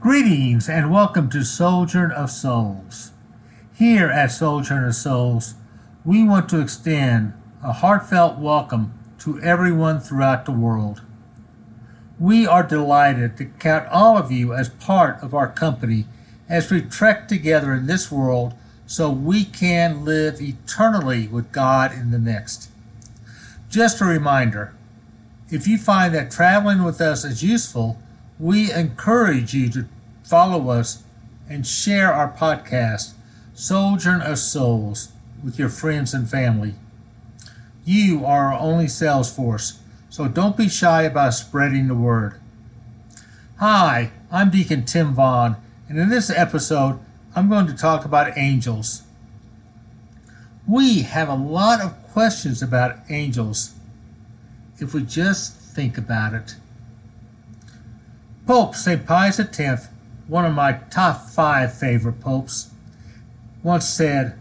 Greetings and welcome to Sojourn of Souls. Here at Sojourn of Souls, we want to extend a heartfelt welcome to everyone throughout the world. We are delighted to count all of you as part of our company as we trek together in this world so we can live eternally with God in the next. Just a reminder if you find that traveling with us is useful, we encourage you to follow us and share our podcast, Sojourn of Souls, with your friends and family. You are our only sales force, so don't be shy about spreading the word. Hi, I'm Deacon Tim Vaughn, and in this episode, I'm going to talk about angels. We have a lot of questions about angels if we just think about it. Pope St. Pius X, one of my top five favorite popes, once said,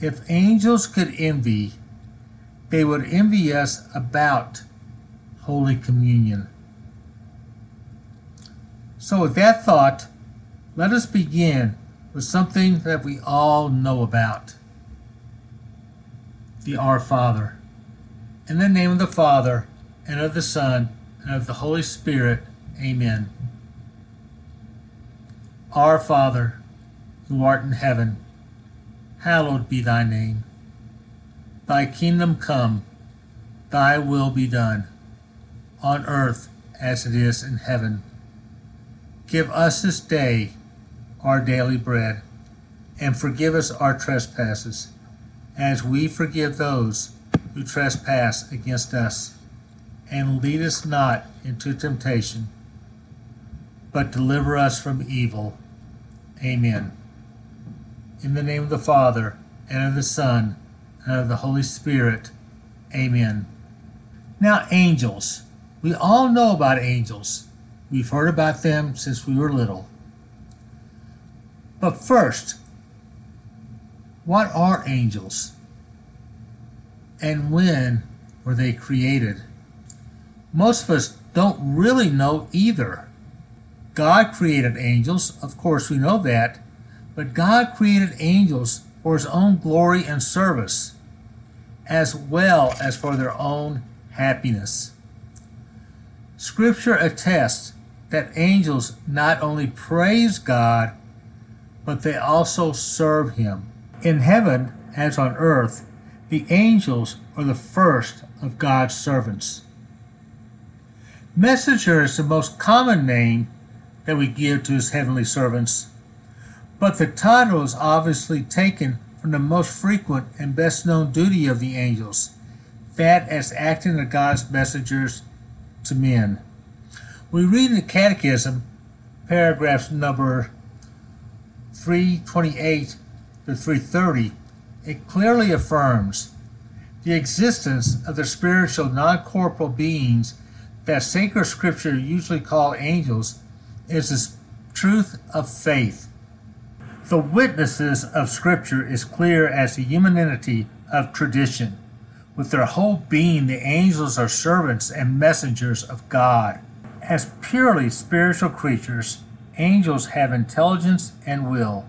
If angels could envy, they would envy us about Holy Communion. So, with that thought, let us begin with something that we all know about the Our Father. In the name of the Father, and of the Son, and of the Holy Spirit. Amen. Our Father, who art in heaven, hallowed be thy name. Thy kingdom come, thy will be done, on earth as it is in heaven. Give us this day our daily bread, and forgive us our trespasses, as we forgive those who trespass against us. And lead us not into temptation, but deliver us from evil. Amen. In the name of the Father, and of the Son, and of the Holy Spirit. Amen. Now, angels. We all know about angels. We've heard about them since we were little. But first, what are angels? And when were they created? Most of us don't really know either. God created angels, of course, we know that, but God created angels for his own glory and service, as well as for their own happiness. Scripture attests that angels not only praise God, but they also serve him. In heaven, as on earth, the angels are the first of God's servants. Messenger is the most common name that we give to his heavenly servants, but the title is obviously taken from the most frequent and best known duty of the angels, that as acting as God's messengers to men. We read in the Catechism, paragraphs number 328 to 330, it clearly affirms the existence of the spiritual non corporeal beings that sacred scripture usually call angels is the truth of faith. The witnesses of scripture is clear as the humanity of tradition. With their whole being, the angels are servants and messengers of God. As purely spiritual creatures, angels have intelligence and will.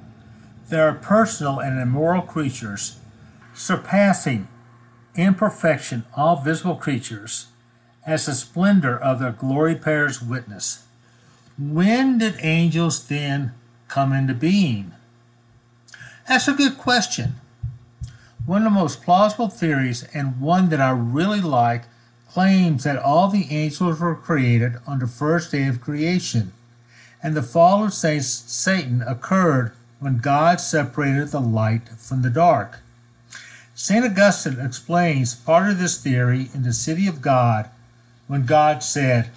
They are personal and immoral creatures, surpassing in perfection all visible creatures as the splendor of their glory bears witness. When did angels then come into being? That's a good question. One of the most plausible theories, and one that I really like, claims that all the angels were created on the first day of creation, and the fall of Satan occurred when God separated the light from the dark. St. Augustine explains part of this theory in The City of God when God said,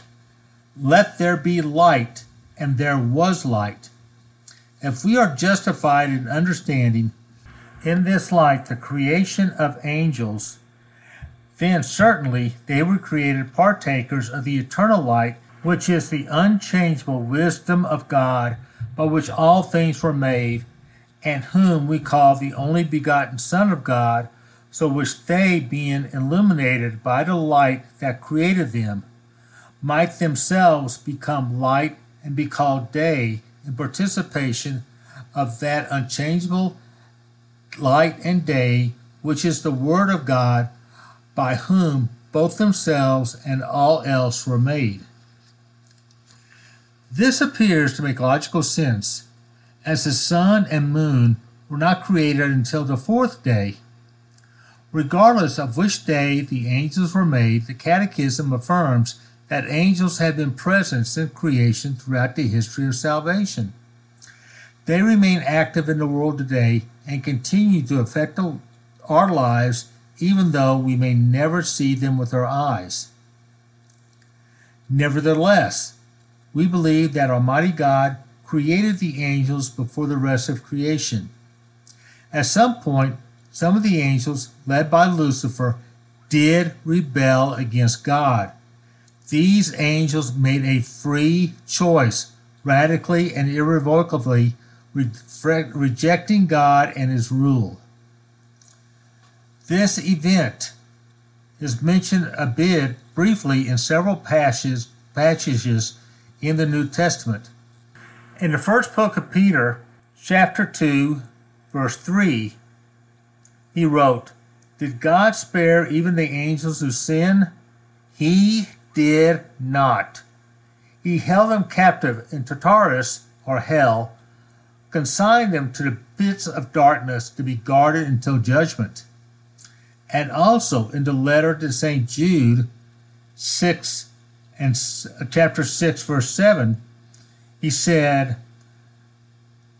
Let there be light, and there was light. If we are justified in understanding in this light the creation of angels, then certainly they were created partakers of the eternal light, which is the unchangeable wisdom of God, by which all things were made, and whom we call the only begotten Son of God, so which they, being illuminated by the light that created them, might themselves become light and be called day in participation of that unchangeable light and day which is the Word of God, by whom both themselves and all else were made. This appears to make logical sense, as the sun and moon were not created until the fourth day. Regardless of which day the angels were made, the Catechism affirms that angels have been present since creation throughout the history of salvation. They remain active in the world today and continue to affect our lives even though we may never see them with our eyes. Nevertheless, we believe that Almighty God created the angels before the rest of creation. At some point, some of the angels, led by Lucifer, did rebel against God. These angels made a free choice, radically and irrevocably re- rejecting God and his rule. This event is mentioned a bit briefly in several passages, passages in the New Testament. In the first book of Peter, chapter 2, verse 3, he wrote, Did God spare even the angels who sin? He did not. He held them captive in Tartarus, or hell, consigned them to the pits of darkness to be guarded until judgment. And also in the letter to St. Jude 6 and chapter 6 verse 7 he said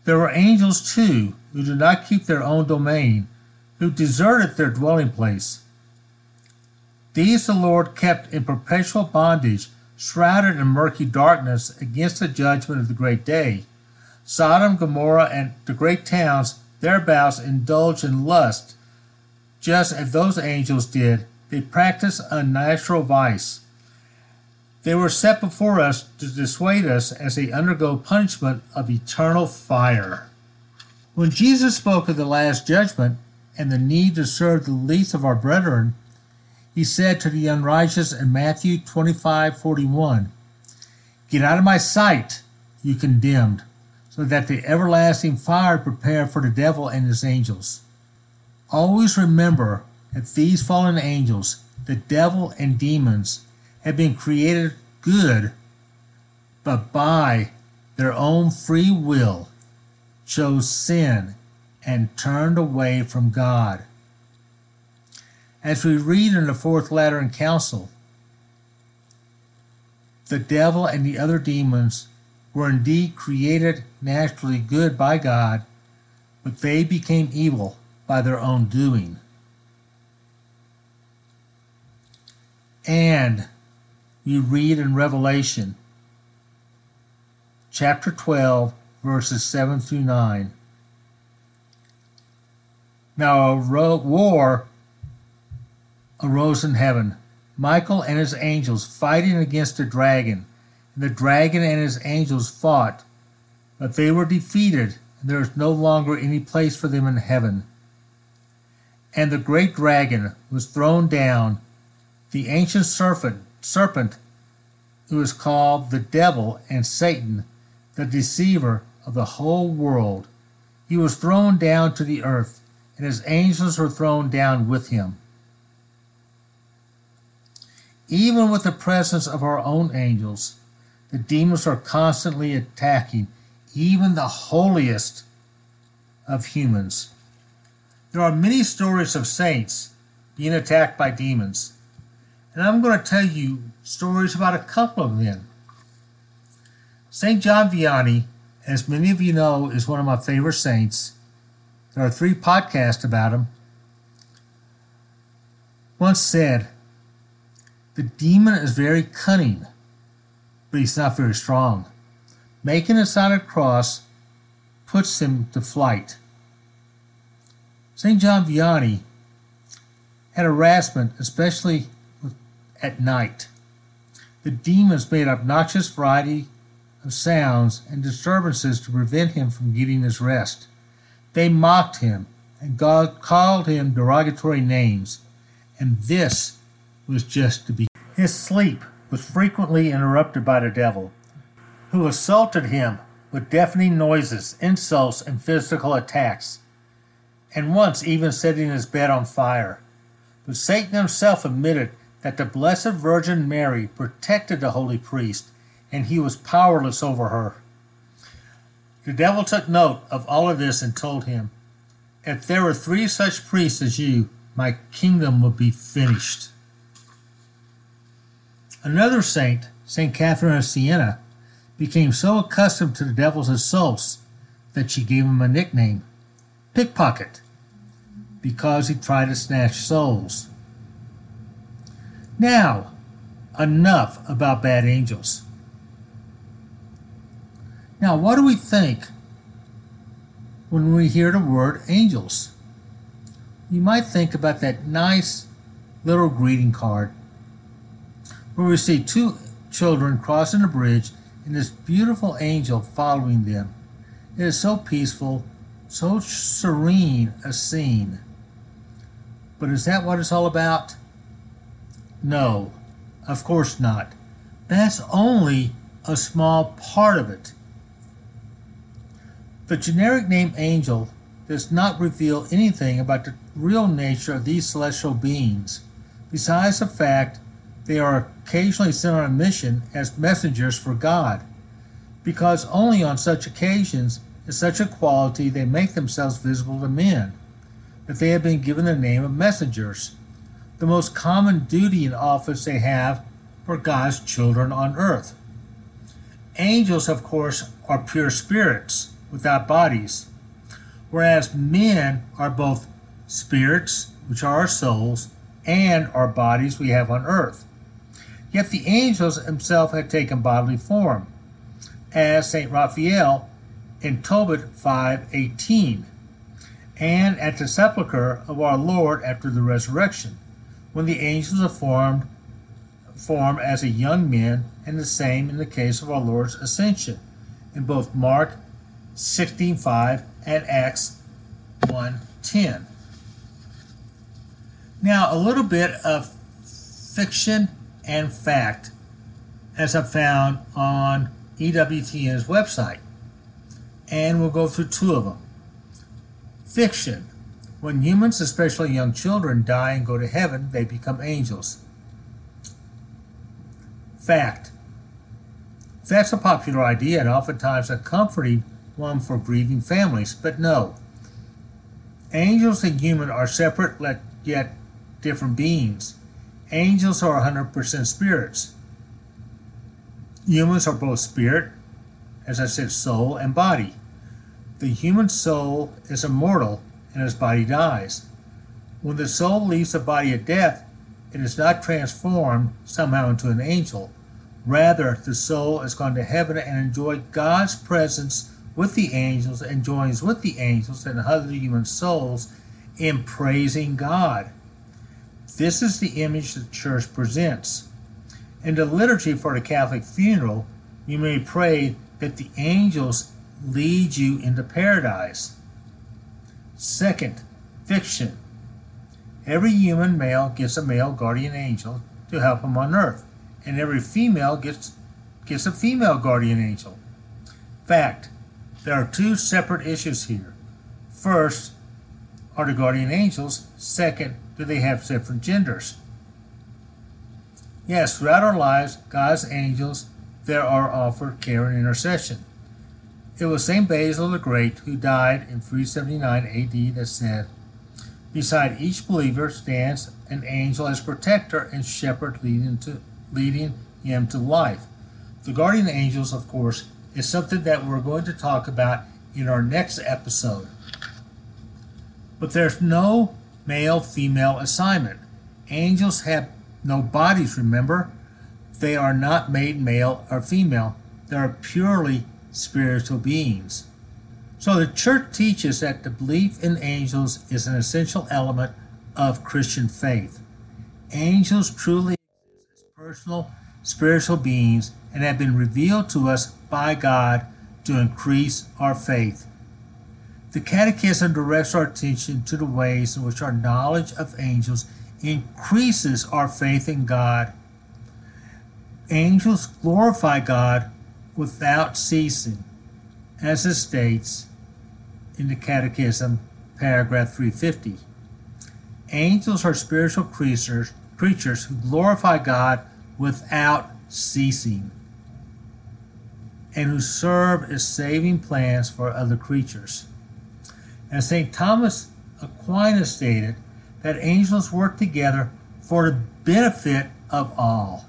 there were angels too who did not keep their own domain who deserted their dwelling place. These the lord kept in perpetual bondage shrouded in murky darkness against the judgment of the great day. Sodom gomorrah and the great towns thereabouts indulged in lust just as those angels did, they practiced unnatural vice. They were set before us to dissuade us as they undergo punishment of eternal fire. When Jesus spoke of the last judgment and the need to serve the least of our brethren, he said to the unrighteous in Matthew 25:41, Get out of my sight, you condemned, so that the everlasting fire prepare for the devil and his angels. Always remember that these fallen angels, the devil and demons, have been created good, but by their own free will chose sin and turned away from God. As we read in the Fourth Lateran Council, the devil and the other demons were indeed created naturally good by God, but they became evil by their own doing. And we read in Revelation chapter 12, verses 7 through 9. Now a war arose in heaven, Michael and his angels fighting against the dragon. And the dragon and his angels fought, but they were defeated, and there is no longer any place for them in heaven. And the great dragon was thrown down, the ancient serpent, serpent who is called the devil and Satan, the deceiver of the whole world. He was thrown down to the earth, and his angels were thrown down with him. Even with the presence of our own angels, the demons are constantly attacking even the holiest of humans. There are many stories of saints being attacked by demons, and I'm going to tell you stories about a couple of them. St. John Vianney, as many of you know, is one of my favorite saints. There are three podcasts about him. Once said, The demon is very cunning, but he's not very strong. Making a sign of cross puts him to flight. St. John Vianney had harassment, especially at night. The demons made obnoxious variety of sounds and disturbances to prevent him from getting his rest. They mocked him and God called him derogatory names, and this was just to be. His sleep was frequently interrupted by the devil, who assaulted him with deafening noises, insults, and physical attacks, and once even setting his bed on fire. But Satan himself admitted that the Blessed Virgin Mary protected the holy priest, and he was powerless over her. The devil took note of all of this and told him, If there were three such priests as you, my kingdom would be finished. Another saint, St. Catherine of Siena, became so accustomed to the devil's assaults that she gave him a nickname, Pickpocket, because he tried to snatch souls. Now, enough about bad angels. Now, what do we think when we hear the word angels? You might think about that nice little greeting card where we see two children crossing a bridge and this beautiful angel following them. It is so peaceful, so serene a scene. But is that what it's all about? No, of course not. That's only a small part of it. The generic name angel does not reveal anything about the real nature of these celestial beings, besides the fact they are occasionally sent on a mission as messengers for God, because only on such occasions is such a quality they make themselves visible to men, that they have been given the name of messengers, the most common duty and office they have for God's children on earth. Angels, of course, are pure spirits without bodies, whereas men are both spirits, which are our souls, and our bodies we have on earth. Yet the angels himself had taken bodily form, as St. Raphael in Tobit 5.18, and at the sepulchre of our Lord after the resurrection, when the angels are formed, form as a young man, and the same in the case of our Lord's ascension, in both Mark 16.5 and Acts 1.10. Now, a little bit of fiction and fact as I found on EWTN's website. And we'll go through two of them. Fiction. When humans, especially young children, die and go to heaven, they become angels. Fact. That's a popular idea and oftentimes a comforting one for grieving families, but no. Angels and human are separate yet different beings. Angels are 100% spirits. Humans are both spirit, as I said, soul and body. The human soul is immortal and his body dies. When the soul leaves the body at death, it is not transformed somehow into an angel. Rather, the soul is gone to heaven and enjoy God's presence with the angels and joins with the angels and other human souls in praising God. This is the image the church presents. In the liturgy for the Catholic funeral, you may pray that the angels lead you into paradise. Second, fiction. Every human male gets a male guardian angel to help him on earth, and every female gets, gets a female guardian angel. Fact. There are two separate issues here. First, are the guardian angels? Second, do they have different genders? Yes, throughout our lives, God's angels there are offered care and intercession. It was St. Basil the Great who died in 379 AD that said, Beside each believer stands an angel as protector and shepherd leading, to, leading him to life. The guardian angels, of course, is something that we're going to talk about in our next episode. But there's no male female assignment. Angels have no bodies, remember? They are not made male or female, they are purely spiritual beings. So the church teaches that the belief in angels is an essential element of Christian faith. Angels truly exist as personal spiritual beings and have been revealed to us by God to increase our faith. The Catechism directs our attention to the ways in which our knowledge of angels increases our faith in God. Angels glorify God without ceasing, as it states in the Catechism, paragraph 350. Angels are spiritual creatures, creatures who glorify God without ceasing and who serve as saving plans for other creatures. And St. Thomas Aquinas stated that angels work together for the benefit of all.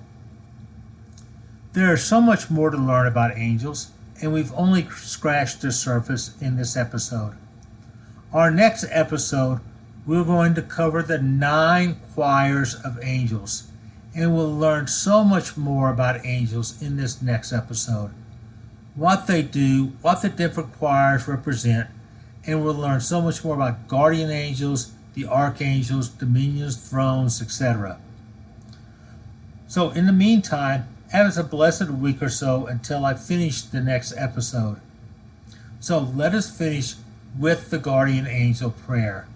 There is so much more to learn about angels, and we've only scratched the surface in this episode. Our next episode, we're going to cover the nine choirs of angels, and we'll learn so much more about angels in this next episode. What they do, what the different choirs represent, and we'll learn so much more about guardian angels, the archangels, dominions, thrones, etc. So, in the meantime, have us a blessed week or so until I finish the next episode. So, let us finish with the guardian angel prayer.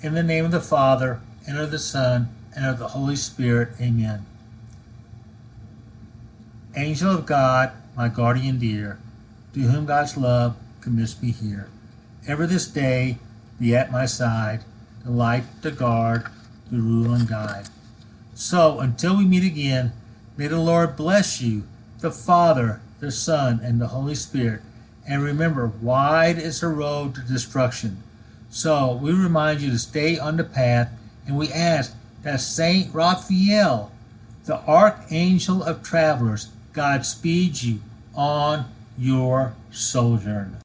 In the name of the Father, and of the Son, and of the Holy Spirit, amen. Angel of God, my guardian dear, to whom God's love commits me here ever this day be at my side, the light, the guard, the rule and guide. So until we meet again, may the Lord bless you, the Father, the Son, and the Holy Spirit. And remember, wide is the road to destruction. So we remind you to stay on the path, and we ask that Saint Raphael, the archangel of travelers, God speed you on your sojourn.